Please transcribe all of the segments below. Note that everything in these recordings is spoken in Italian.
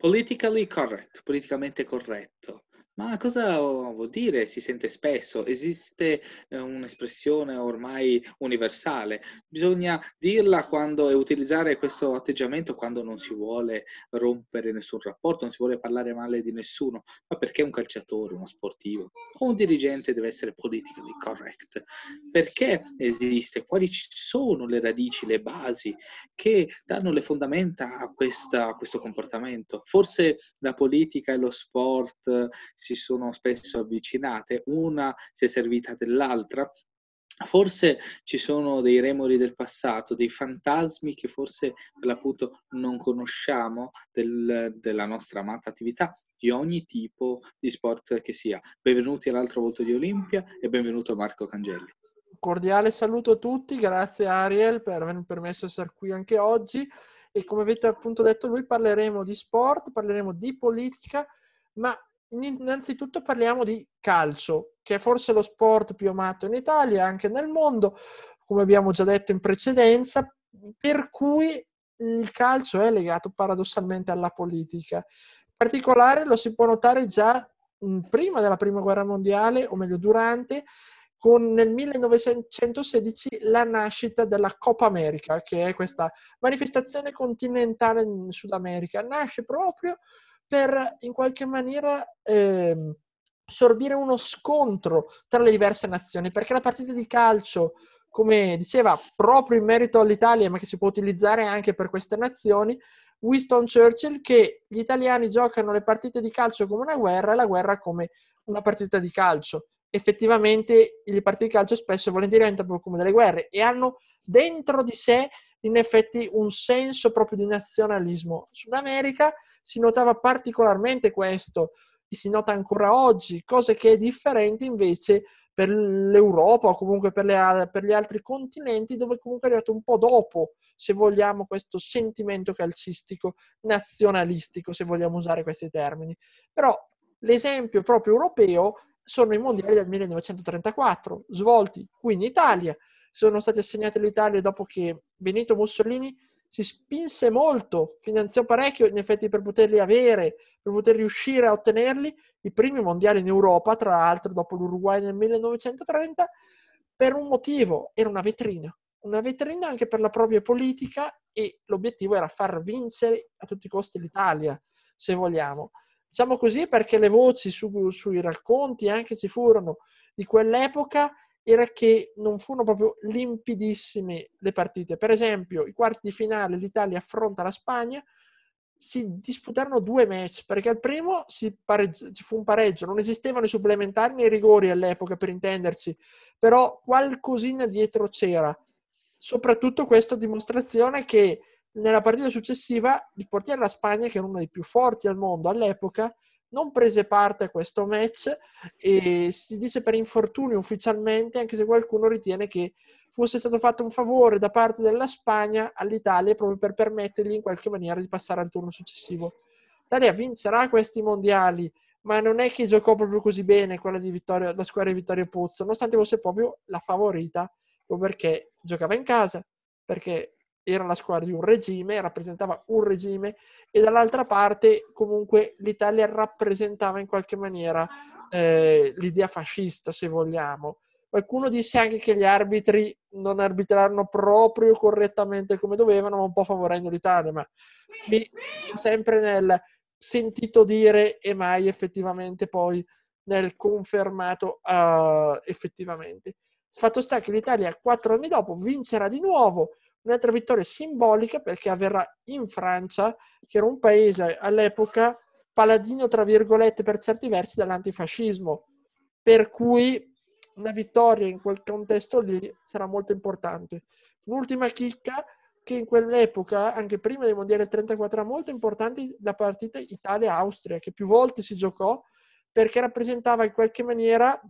Politically correct, politicamente corretto. Ma cosa vuol dire? Si sente spesso, esiste eh, un'espressione ormai universale. Bisogna dirla quando e utilizzare questo atteggiamento quando non si vuole rompere nessun rapporto, non si vuole parlare male di nessuno. Ma perché un calciatore, uno sportivo o un dirigente deve essere politically correct? Perché esiste? Quali sono le radici, le basi che danno le fondamenta a, questa, a questo comportamento? Forse la politica e lo sport si sono spesso avvicinate, una si è servita dell'altra, Forse ci sono dei remori del passato, dei fantasmi che forse per l'appunto non conosciamo del, della nostra amata attività di ogni tipo di sport che sia. Benvenuti all'altro volto di Olimpia e benvenuto Marco Cangelli. Cordiale saluto a tutti, grazie Ariel per avermi permesso di essere qui anche oggi e come avete appunto detto lui parleremo di sport, parleremo di politica, ma innanzitutto parliamo di calcio, che è forse lo sport più amato in Italia e anche nel mondo, come abbiamo già detto in precedenza, per cui il calcio è legato paradossalmente alla politica. In particolare lo si può notare già prima della Prima Guerra Mondiale, o meglio durante, con nel 1916 la nascita della Coppa America, che è questa manifestazione continentale in Sud America. Nasce proprio per in qualche maniera eh, sorbire uno scontro tra le diverse nazioni, perché la partita di calcio, come diceva, proprio in merito all'Italia, ma che si può utilizzare anche per queste nazioni, Winston Churchill, che gli italiani giocano le partite di calcio come una guerra e la guerra come una partita di calcio. Effettivamente le partite di calcio spesso e volentieri diventano come delle guerre e hanno dentro di sé in effetti un senso proprio di nazionalismo. Sud America si notava particolarmente questo e si nota ancora oggi, cose che è differente invece per l'Europa o comunque per, le, per gli altri continenti dove comunque è arrivato un po' dopo, se vogliamo, questo sentimento calcistico, nazionalistico, se vogliamo usare questi termini. Però l'esempio proprio europeo sono i mondiali del 1934, svolti qui in Italia, sono stati assegnati all'Italia dopo che Benito Mussolini si spinse molto, finanziò parecchio in effetti per poterli avere, per poter riuscire a ottenerli, i primi mondiali in Europa, tra l'altro dopo l'Uruguay nel 1930, per un motivo, era una vetrina, una vetrina anche per la propria politica e l'obiettivo era far vincere a tutti i costi l'Italia, se vogliamo. Diciamo così perché le voci su, sui racconti anche ci furono di quell'epoca era che non furono proprio limpidissime le partite. Per esempio, i quarti di finale l'Italia affronta la Spagna, si disputarono due match perché al primo ci fu un pareggio, non esistevano i supplementari né i rigori all'epoca per intenderci, però qualcosina dietro c'era. Soprattutto questa dimostrazione che nella partita successiva il portiere della Spagna, che era uno dei più forti al mondo all'epoca, non prese parte a questo match e si dice per infortunio ufficialmente, anche se qualcuno ritiene che fosse stato fatto un favore da parte della Spagna all'Italia proprio per permettergli in qualche maniera di passare al turno successivo. L'Italia vincerà questi mondiali, ma non è che giocò proprio così bene quella di Vittorio, la squadra di Vittorio Pozzo, nonostante fosse proprio la favorita, proprio perché giocava in casa, perché era la squadra di un regime, rappresentava un regime e dall'altra parte comunque l'Italia rappresentava in qualche maniera eh, l'idea fascista, se vogliamo. Qualcuno disse anche che gli arbitri non arbitrarono proprio correttamente come dovevano, ma un po' favorendo l'Italia, ma mi sempre nel sentito dire e mai effettivamente poi nel confermato uh, effettivamente. Fatto sta che l'Italia quattro anni dopo vincerà di nuovo, un'altra vittoria simbolica perché avverrà in Francia, che era un paese all'epoca paladino, tra virgolette, per certi versi dall'antifascismo, per cui una vittoria in quel contesto lì sarà molto importante. Un'ultima chicca che in quell'epoca, anche prima del 34, era molto importante la partita Italia-Austria, che più volte si giocò perché rappresentava in qualche maniera,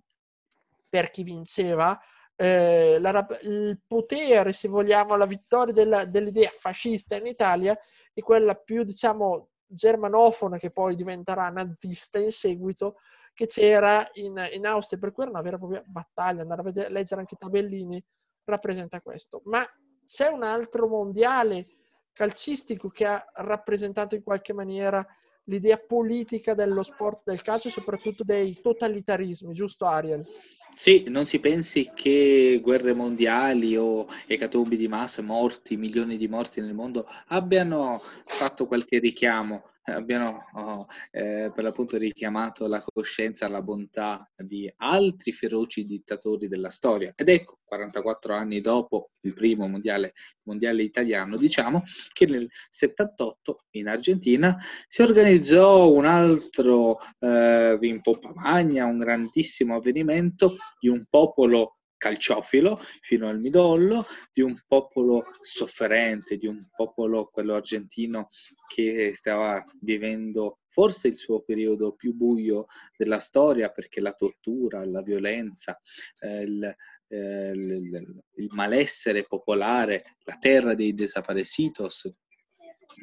per chi vinceva, eh, la, il potere, se vogliamo, la vittoria della, dell'idea fascista in Italia e quella più, diciamo, germanofona che poi diventerà nazista in seguito, che c'era in, in Austria, per cui era una vera e propria battaglia, andare a vedere, leggere anche i tabellini rappresenta questo. Ma c'è un altro mondiale calcistico che ha rappresentato in qualche maniera l'idea politica dello sport del calcio e soprattutto dei totalitarismi, giusto Ariel? Sì, non si pensi che guerre mondiali o ecatombi di massa, morti, milioni di morti nel mondo abbiano fatto qualche richiamo abbiamo oh, eh, per l'appunto richiamato la coscienza, la bontà di altri feroci dittatori della storia. Ed ecco, 44 anni dopo il primo mondiale, mondiale italiano, diciamo che nel 78 in Argentina si organizzò un altro eh, in Pompa Magna, un grandissimo avvenimento di un popolo calciofilo fino al midollo, di un popolo sofferente, di un popolo, quello argentino, che stava vivendo forse il suo periodo più buio della storia perché la tortura, la violenza, eh, il, eh, il, il, malessere popolare, la terra dei desaparecidos,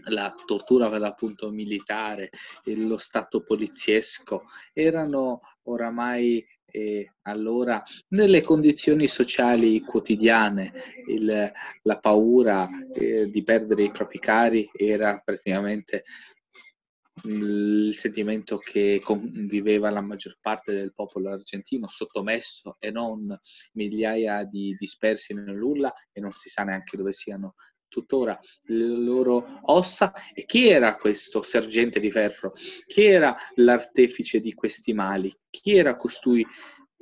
la tortura per l'appunto militare, lo stato poliziesco erano oramai e allora nelle condizioni sociali quotidiane. Il, la paura eh, di perdere i propri cari era praticamente il sentimento che conviveva la maggior parte del popolo argentino, sottomesso e non migliaia di dispersi nel nulla e non si sa neanche dove siano tuttora le loro ossa. E chi era questo sergente di ferro? Chi era l'artefice di questi mali? Chi era costui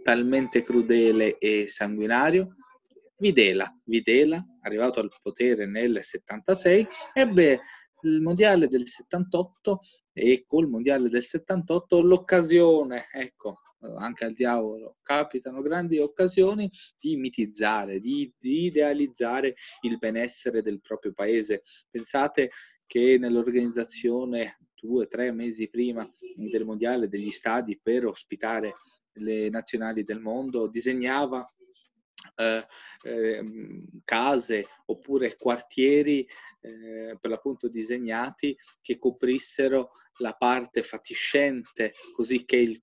talmente crudele e sanguinario? Videla, Videla, arrivato al potere nel 76, ebbe il mondiale del 78 e col mondiale del 78 l'occasione, ecco, anche al diavolo capitano grandi occasioni di mitizzare, di, di idealizzare il benessere del proprio paese. Pensate che nell'organizzazione due o tre mesi prima del mondiale degli stadi per ospitare le nazionali del mondo disegnava eh, eh, case oppure quartieri eh, per l'appunto disegnati che coprissero la parte fatiscente così che il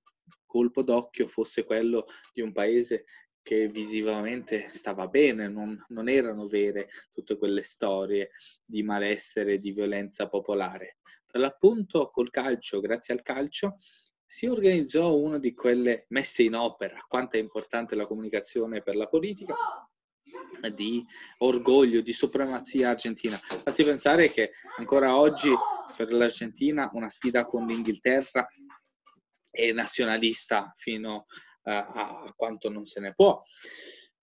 colpo d'occhio fosse quello di un paese che visivamente stava bene, non, non erano vere tutte quelle storie di malessere di violenza popolare. Per l'appunto col calcio, grazie al calcio, si organizzò una di quelle messe in opera, quanto è importante la comunicazione per la politica, di orgoglio, di supremazia argentina. Basti pensare che ancora oggi per l'Argentina una sfida con l'Inghilterra e nazionalista fino a quanto non se ne può,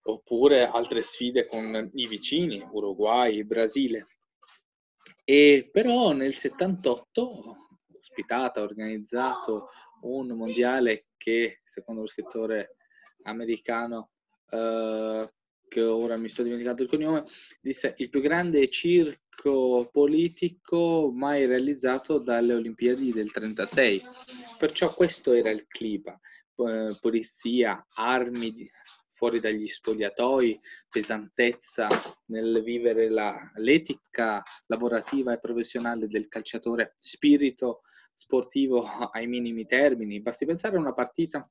oppure altre sfide con i vicini, Uruguay, Brasile. E però nel 78 ospitata, organizzato un mondiale che, secondo lo scrittore americano, uh, che ora mi sto dimenticando il cognome, disse il più grande circo politico mai realizzato dalle Olimpiadi del 36. Perciò questo era il clima, polizia, armi fuori dagli spogliatoi, pesantezza nel vivere la, l'etica lavorativa e professionale del calciatore, spirito sportivo ai minimi termini. Basti pensare a una partita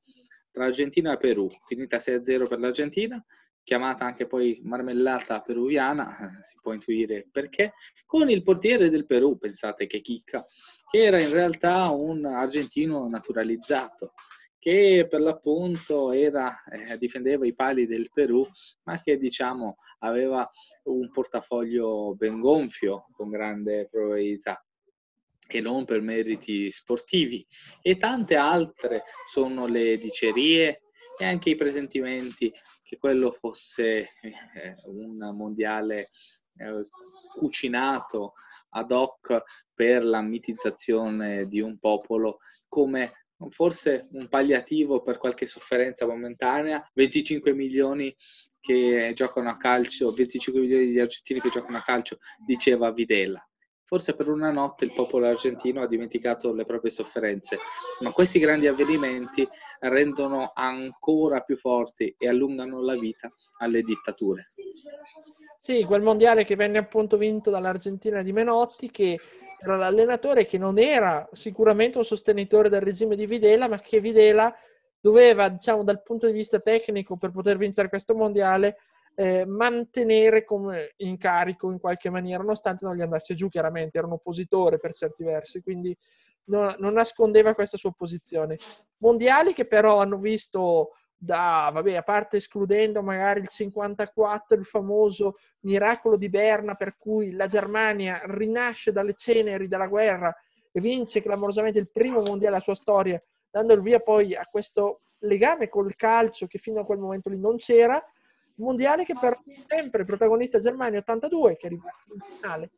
tra Argentina e Perù, finita 6-0 per l'Argentina, chiamata anche poi marmellata peruviana, eh, si può intuire perché, con il portiere del Perù, pensate che chicca, che era in realtà un argentino naturalizzato, che per l'appunto era, eh, difendeva i pali del Perù, ma che diciamo aveva un portafoglio ben gonfio, con grande probabilità e non per meriti sportivi. E tante altre sono le dicerie e anche i presentimenti che quello fosse eh, un mondiale eh, cucinato ad hoc per la mitizzazione di un popolo come forse un palliativo per qualche sofferenza momentanea, 25 milioni che giocano a calcio, 25 milioni di argentini che giocano a calcio, diceva Videla forse per una notte il popolo argentino ha dimenticato le proprie sofferenze, ma questi grandi avvenimenti rendono ancora più forti e allungano la vita alle dittature. Sì, quel mondiale che venne appunto vinto dall'Argentina di Menotti, che era l'allenatore che non era sicuramente un sostenitore del regime di Videla, ma che Videla doveva, diciamo, dal punto di vista tecnico per poter vincere questo mondiale, eh, mantenere come incarico in qualche maniera, nonostante non gli andasse giù, chiaramente era un oppositore per certi versi, quindi non, non nascondeva questa sua posizione. Mondiali che però hanno visto da, vabbè, a parte escludendo magari il 54, il famoso miracolo di Berna per cui la Germania rinasce dalle ceneri della guerra e vince clamorosamente il primo mondiale della sua storia, dando il via poi a questo legame col calcio che fino a quel momento lì non c'era, mondiale che però sempre protagonista Germania 82 che arriva in finale.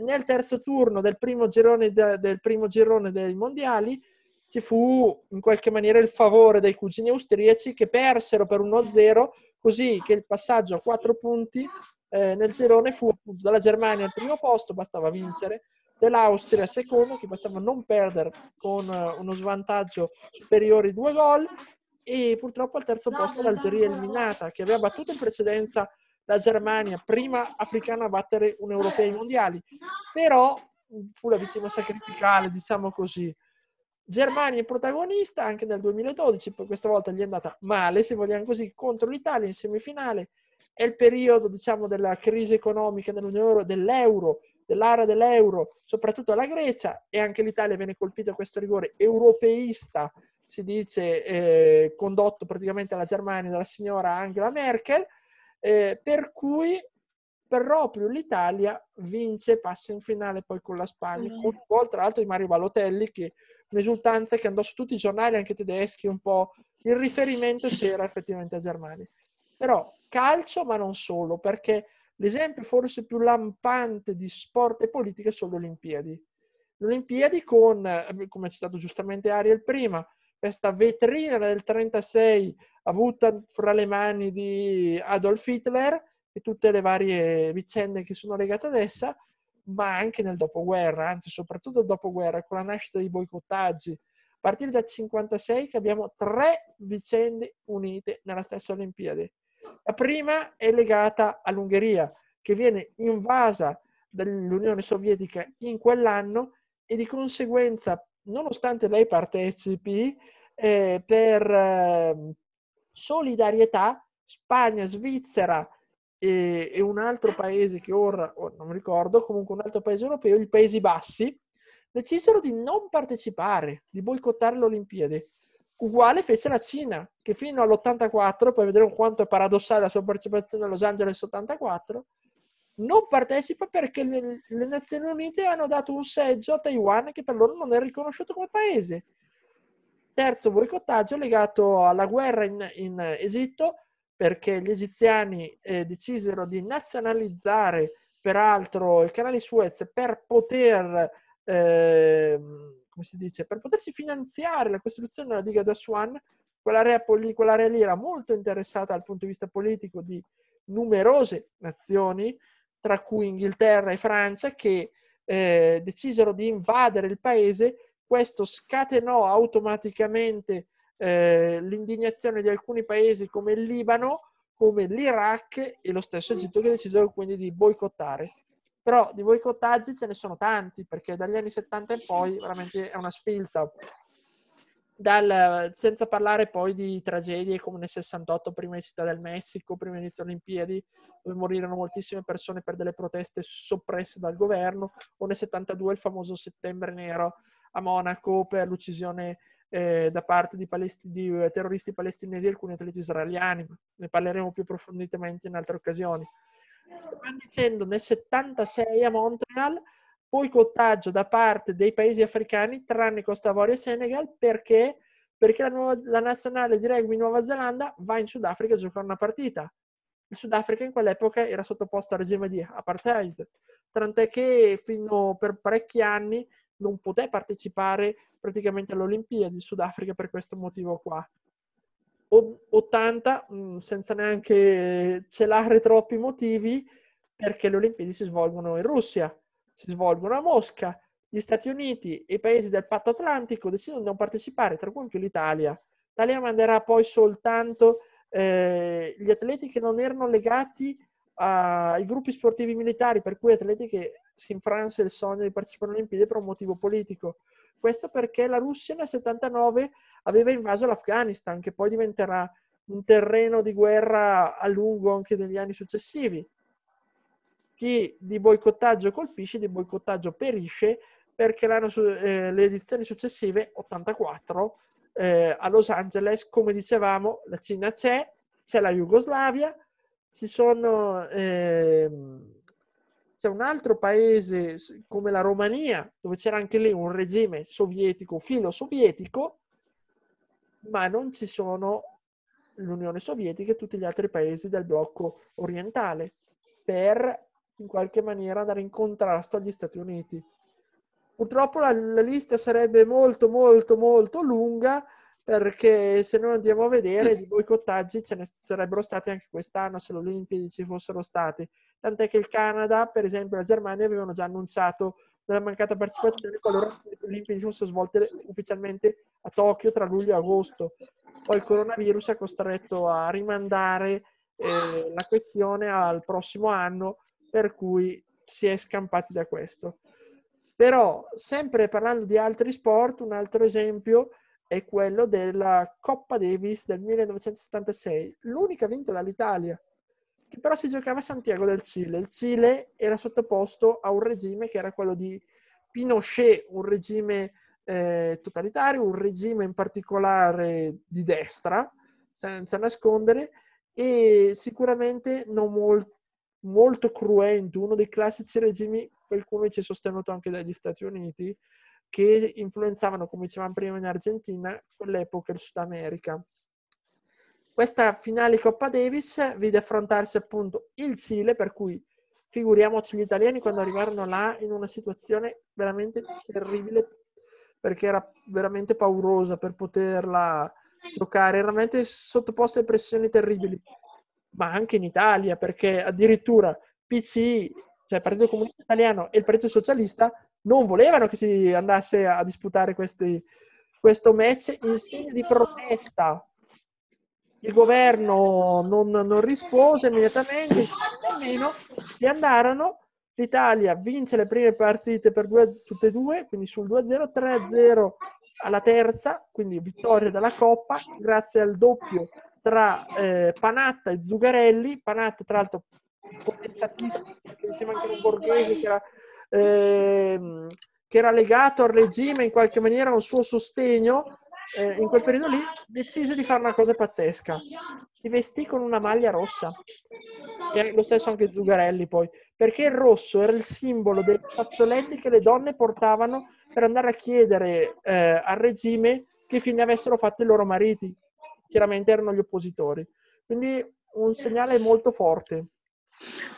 Nel terzo turno del primo girone, del primo girone dei mondiali ci fu in qualche maniera il favore dei cugini austriaci che persero per 1-0, così che il passaggio a quattro punti eh, nel girone fu appunto dalla Germania al primo posto, bastava vincere, dell'Austria al secondo, che bastava non perdere con uh, uno svantaggio superiore di due gol, e purtroppo al terzo posto l'Algeria eliminata, che aveva battuto in precedenza la Germania, prima africana a battere un europeo ai mondiali, però fu la vittima sacrificale, diciamo così. Germania è protagonista anche nel 2012, poi questa volta gli è andata male, se vogliamo così, contro l'Italia in semifinale. È il periodo, diciamo, della crisi economica dell'Unione dell'euro, dell'area dell'euro, soprattutto la Grecia, e anche l'Italia viene colpita da questo rigore europeista, si dice, eh, condotto praticamente alla Germania dalla signora Angela Merkel, eh, per cui proprio l'Italia vince, passa in finale poi con la Spagna, mm. con gol tra l'altro di Mario Balotelli, che un'esultanza che andò su tutti i giornali, anche tedeschi, un po' il riferimento c'era effettivamente a Germania. Però calcio, ma non solo, perché l'esempio forse più lampante di sport e politica sono le Olimpiadi. Le Olimpiadi con, eh, come è citato giustamente Ariel prima, questa vetrina del 36 avuta fra le mani di Adolf Hitler e tutte le varie vicende che sono legate ad essa, ma anche nel dopoguerra, anzi soprattutto nel dopoguerra, con la nascita dei boicottaggi. A partire dal 56 che abbiamo tre vicende unite nella stessa Olimpiade. La prima è legata all'Ungheria, che viene invasa dall'Unione Sovietica in quell'anno e di conseguenza, nonostante lei partecipi, eh, per eh, solidarietà, Spagna, Svizzera e, e, un altro paese che ora oh, non mi ricordo, comunque un altro paese europeo, i Paesi Bassi, decisero di non partecipare, di boicottare le Olimpiadi. Uguale fece la Cina, che fino all'84, poi vedremo quanto è paradossale la sua partecipazione a Los Angeles 84, non partecipa perché le, le Nazioni Unite hanno dato un seggio a Taiwan che per loro non è riconosciuto come paese. Terzo boicottaggio legato alla guerra in, in Egitto, perché gli egiziani eh, decisero di nazionalizzare peraltro il canale Suez per poter, eh, come si dice, per potersi finanziare la costruzione della diga d'Aswan. Quell'area, quell'area lì era molto interessata dal punto di vista politico di numerose nazioni, tra cui Inghilterra e Francia, che eh, decisero di invadere il paese. Questo scatenò automaticamente eh, l'indignazione di alcuni paesi come il Libano, come l'Iraq e lo stesso Egitto che decisero quindi di boicottare. Però di boicottaggi ce ne sono tanti, perché dagli anni 70 in poi veramente è una sfilza. Dal, senza parlare poi di tragedie come nel 68, prima di Città del Messico, prima di inizio Olimpiadi, dove morirono moltissime persone per delle proteste soppresse dal governo, o nel 72 il famoso Settembre Nero a Monaco per l'uccisione eh, da parte di, palesti- di eh, terroristi palestinesi e alcuni atleti israeliani. Ne parleremo più approfonditamente in altre occasioni. Stavano dicendo nel 76 a Montreal boicottaggio da parte dei paesi africani, tranne Costa D'Avorio e Senegal, perché? Perché la, nuova, la nazionale di rugby Nuova Zelanda va in Sudafrica a giocare una partita. Il Sudafrica in quell'epoca era sottoposto al regime di apartheid, tant'è che fino per parecchi anni non poté partecipare praticamente alle Olimpiadi in Sudafrica per questo motivo qua. 80 mm, senza neanche celare troppi motivi perché le Olimpiadi si svolgono in Russia, si svolgono a Mosca, gli Stati Uniti e i paesi del patto atlantico decidono di non partecipare, tra cui anche l'Italia. L'Italia manderà poi soltanto eh, gli atleti che non erano legati ai gruppi sportivi militari, per cui atleti che si infranse il sogno di partecipare alle Olimpiadi per un motivo politico. Questo perché la Russia nel 79 aveva invaso l'Afghanistan, che poi diventerà un terreno di guerra a lungo anche negli anni successivi. Chi di boicottaggio colpisce, di boicottaggio perisce, perché eh, le edizioni successive, 84, eh, a Los Angeles, come dicevamo, la Cina c'è, c'è la Jugoslavia, ci sono, eh, c'è un altro paese come la Romania, dove c'era anche lì un regime sovietico, filo sovietico, ma non ci sono l'Unione Sovietica e tutti gli altri paesi del blocco orientale per in qualche maniera andare in contrasto agli Stati Uniti. Purtroppo la, la lista sarebbe molto molto molto lunga perché se noi andiamo a vedere di boicottaggi ce ne sarebbero stati anche quest'anno se le Olimpiadi ci fossero stati. Tant'è che il Canada, per esempio, e la Germania avevano già annunciato la mancata partecipazione qualora le Olimpiadi fossero svolte ufficialmente a Tokyo tra luglio e agosto. Poi il coronavirus ha costretto a rimandare eh, la questione al prossimo anno, per cui si è scampati da questo. Però, sempre parlando di altri sport, un altro esempio è quello della Coppa Davis del 1976, l'unica vinta dall'Italia, che però si giocava a Santiago del Cile. Il Cile era sottoposto a un regime che era quello di Pinochet, un regime eh, totalitario, un regime in particolare di destra, senza nascondere, e sicuramente non molt- molto cruento, uno dei classici regimi, qualcuno ci è sostenuto anche dagli Stati Uniti, che influenzavano, come dicevamo prima, in Argentina, quell'epoca il Sud America. Questa finale Coppa Davis vide affrontarsi appunto il Cile, per cui figuriamoci gli italiani quando arrivarono là in una situazione veramente terribile, perché era veramente paurosa per poterla giocare, erano veramente sottoposti a pressioni terribili, ma anche in Italia, perché addirittura PCI, cioè il Partito Comunista Italiano e il Partito Socialista, non volevano che si andasse a disputare questi, questo match in segno di protesta. Il governo non, non rispose immediatamente, nemmeno si andarono. L'Italia vince le prime partite per due, tutte e due, quindi sul 2-0, 3-0 alla terza, quindi vittoria della Coppa, grazie al doppio tra eh, Panatta e Zugarelli. Panatta, tra l'altro, contestantissimo, perché diceva anche un borghese che era ehm, che era legato al regime in qualche maniera, a un suo sostegno, eh, in quel periodo lì decise di fare una cosa pazzesca. Si vestì con una maglia rossa. E lo stesso anche Zugarelli poi. Perché il rosso era il simbolo dei fazzoletti che le donne portavano per andare a chiedere eh, al regime che fine avessero fatto i loro mariti. Chiaramente erano gli oppositori. Quindi un segnale molto forte.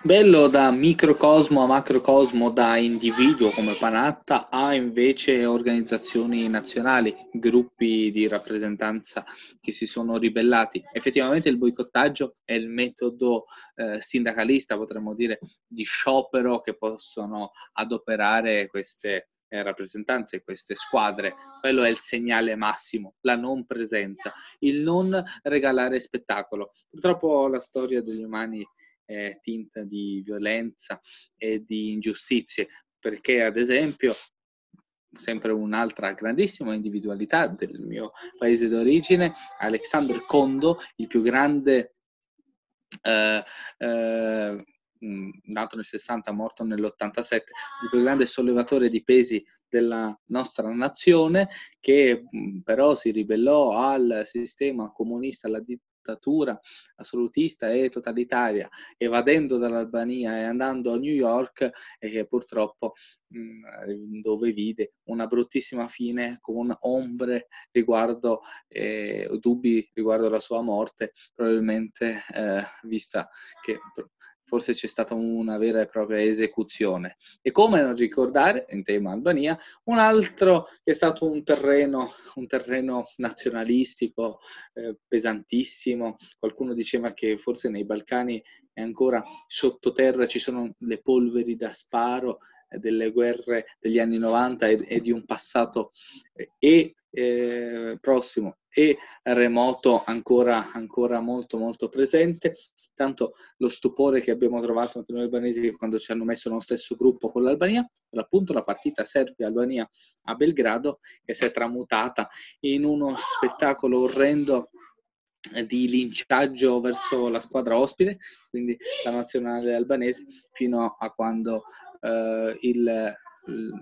Bello da microcosmo a macrocosmo, da individuo come Panatta a invece organizzazioni nazionali, gruppi di rappresentanza che si sono ribellati. Effettivamente il boicottaggio è il metodo eh, sindacalista, potremmo dire, di sciopero che possono adoperare queste eh, rappresentanze, queste squadre. Quello è il segnale massimo, la non presenza, il non regalare spettacolo. Purtroppo la storia degli umani eh, tinta di violenza e di ingiustizie, perché ad esempio sempre un'altra grandissima individualità del mio paese d'origine, Alexander Kondo, il più grande eh, eh, nato nel 60, morto nell'87, il più grande sollevatore di pesi della nostra nazione, che però si ribellò al sistema comunista, alla dittatura assolutista e totalitaria, evadendo dall'Albania e andando a New York, e che purtroppo dove vide una bruttissima fine con ombre riguardo, eh, dubbi riguardo la sua morte, probabilmente eh, vista che forse c'è stata una vera e propria esecuzione. E come non ricordare, in tema Albania, un altro che è stato un terreno, un terreno nazionalistico eh, pesantissimo. Qualcuno diceva che forse nei Balcani è ancora sottoterra, ci sono le polveri da sparo eh, delle guerre degli anni 90 e, e di un passato eh, e eh, prossimo e remoto ancora, ancora molto molto presente Tanto lo stupore che abbiamo trovato anche noi albanesi quando ci hanno messo nello stesso gruppo con l'Albania, appunto la partita Serbia-Albania a Belgrado, che si è tramutata in uno spettacolo orrendo di linciaggio verso la squadra ospite, quindi la nazionale albanese, fino a quando eh, il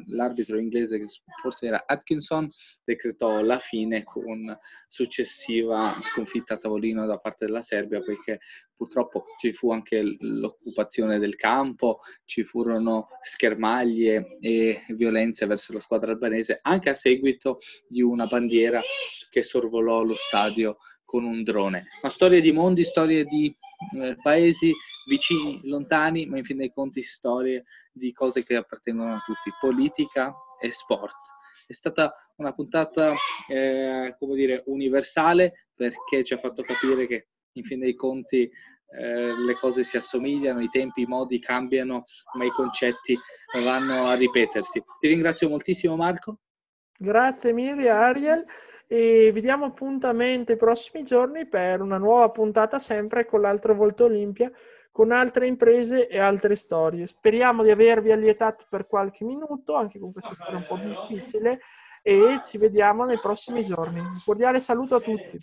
l'arbitro inglese, che forse era Atkinson, decretò la fine con successiva sconfitta a tavolino da parte della Serbia, poiché purtroppo ci fu anche l'occupazione del campo, ci furono schermaglie e violenze verso la squadra albanese, anche a seguito di una bandiera che sorvolò lo stadio con un drone. Ma storie di mondi, storie di eh, paesi vicini, lontani, ma in fin dei conti storie di cose che appartengono a tutti, politica e sport. È stata una puntata, eh, come dire, universale perché ci ha fatto capire che in fin dei conti eh, le cose si assomigliano, i tempi, i modi cambiano, ma i concetti vanno a ripetersi. Ti ringrazio moltissimo Marco. Grazie mille Ariel e vi diamo appuntamento i prossimi giorni per una nuova puntata sempre con l'altro Volto Olimpia con altre imprese e altre storie. Speriamo di avervi allietato per qualche minuto, anche con questa storia un po' difficile, e ci vediamo nei prossimi giorni. Un cordiale saluto a tutti.